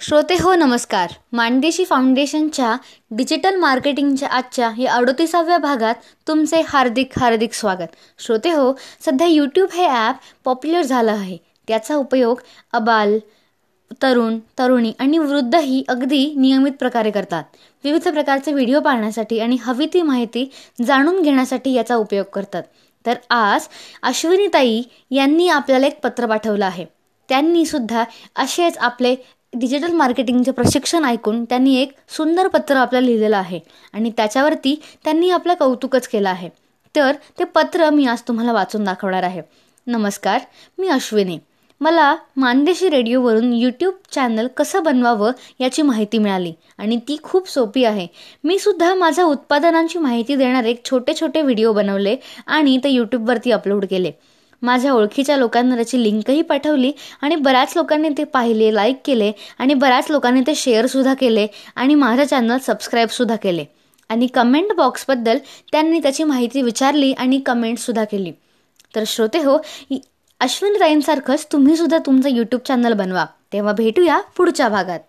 श्रोते हो नमस्कार. माणदेशी फाउंडेशनच्या डिजिटल मार्केटिंगच्या आजच्या या अडोतीसाव्या भागात तुमचे हार्दिक हार्दिक स्वागत. श्रोते हो सध्या यूट्यूब हे ॲप पॉप्युलर झालं आहे. त्याचा उपयोग अबाल तरुण तरुणी आणि वृद्धही अगदी नियमित प्रकारे करतात. विविध प्रकारचे व्हिडिओ पाहण्यासाठी आणि हवी ती माहिती जाणून घेण्यासाठी याचा उपयोग करतात. तर आज अश्विनीताई यांनी आपल्याला एक पत्र पाठवलं आहे. त्यांनी सुद्धा असेच आपले डिजिटल मार्केटिंगचे प्रशिक्षण ऐकून त्यांनी एक सुंदर पत्र आपल्याला लिहिलेलं आहे आणि त्याच्यावरती त्यांनी आपलं कौतुकच केलं आहे. तर ते पत्र मी आज तुम्हाला वाचून दाखवणार आहे. नमस्कार मी अश्विनी. मला मानदेशी रेडिओवरून यूट्यूब चॅनल कसं बनवावं याची माहिती मिळाली आणि ती खूप सोपी आहे. मी सुद्धा माझ्या उत्पादनांची माहिती देणारे छोटे छोटे व्हिडिओ बनवले आणि ते यूट्यूबवरती अपलोड केले. माझ्या ओळखीच्या लोकांना त्याची लिंकही पाठवली आणि बऱ्याच लोकांनी ते पाहिले लाईक केले आणि बऱ्याच लोकांनी ते शेअरसुद्धा केले आणि माझं चॅनल सबस्क्राईबसुद्धा केले. आणि कमेंट बॉक्सबद्दल त्यांनी त्याची माहिती विचारली आणि कमेंटसुद्धा केली. तर श्रोते हो अश्विनीताईंसारखंच तुम्हीसुद्धा तुमचं यूट्यूब चॅनल बनवा. तेव्हा भेटूया पुढच्या भागात.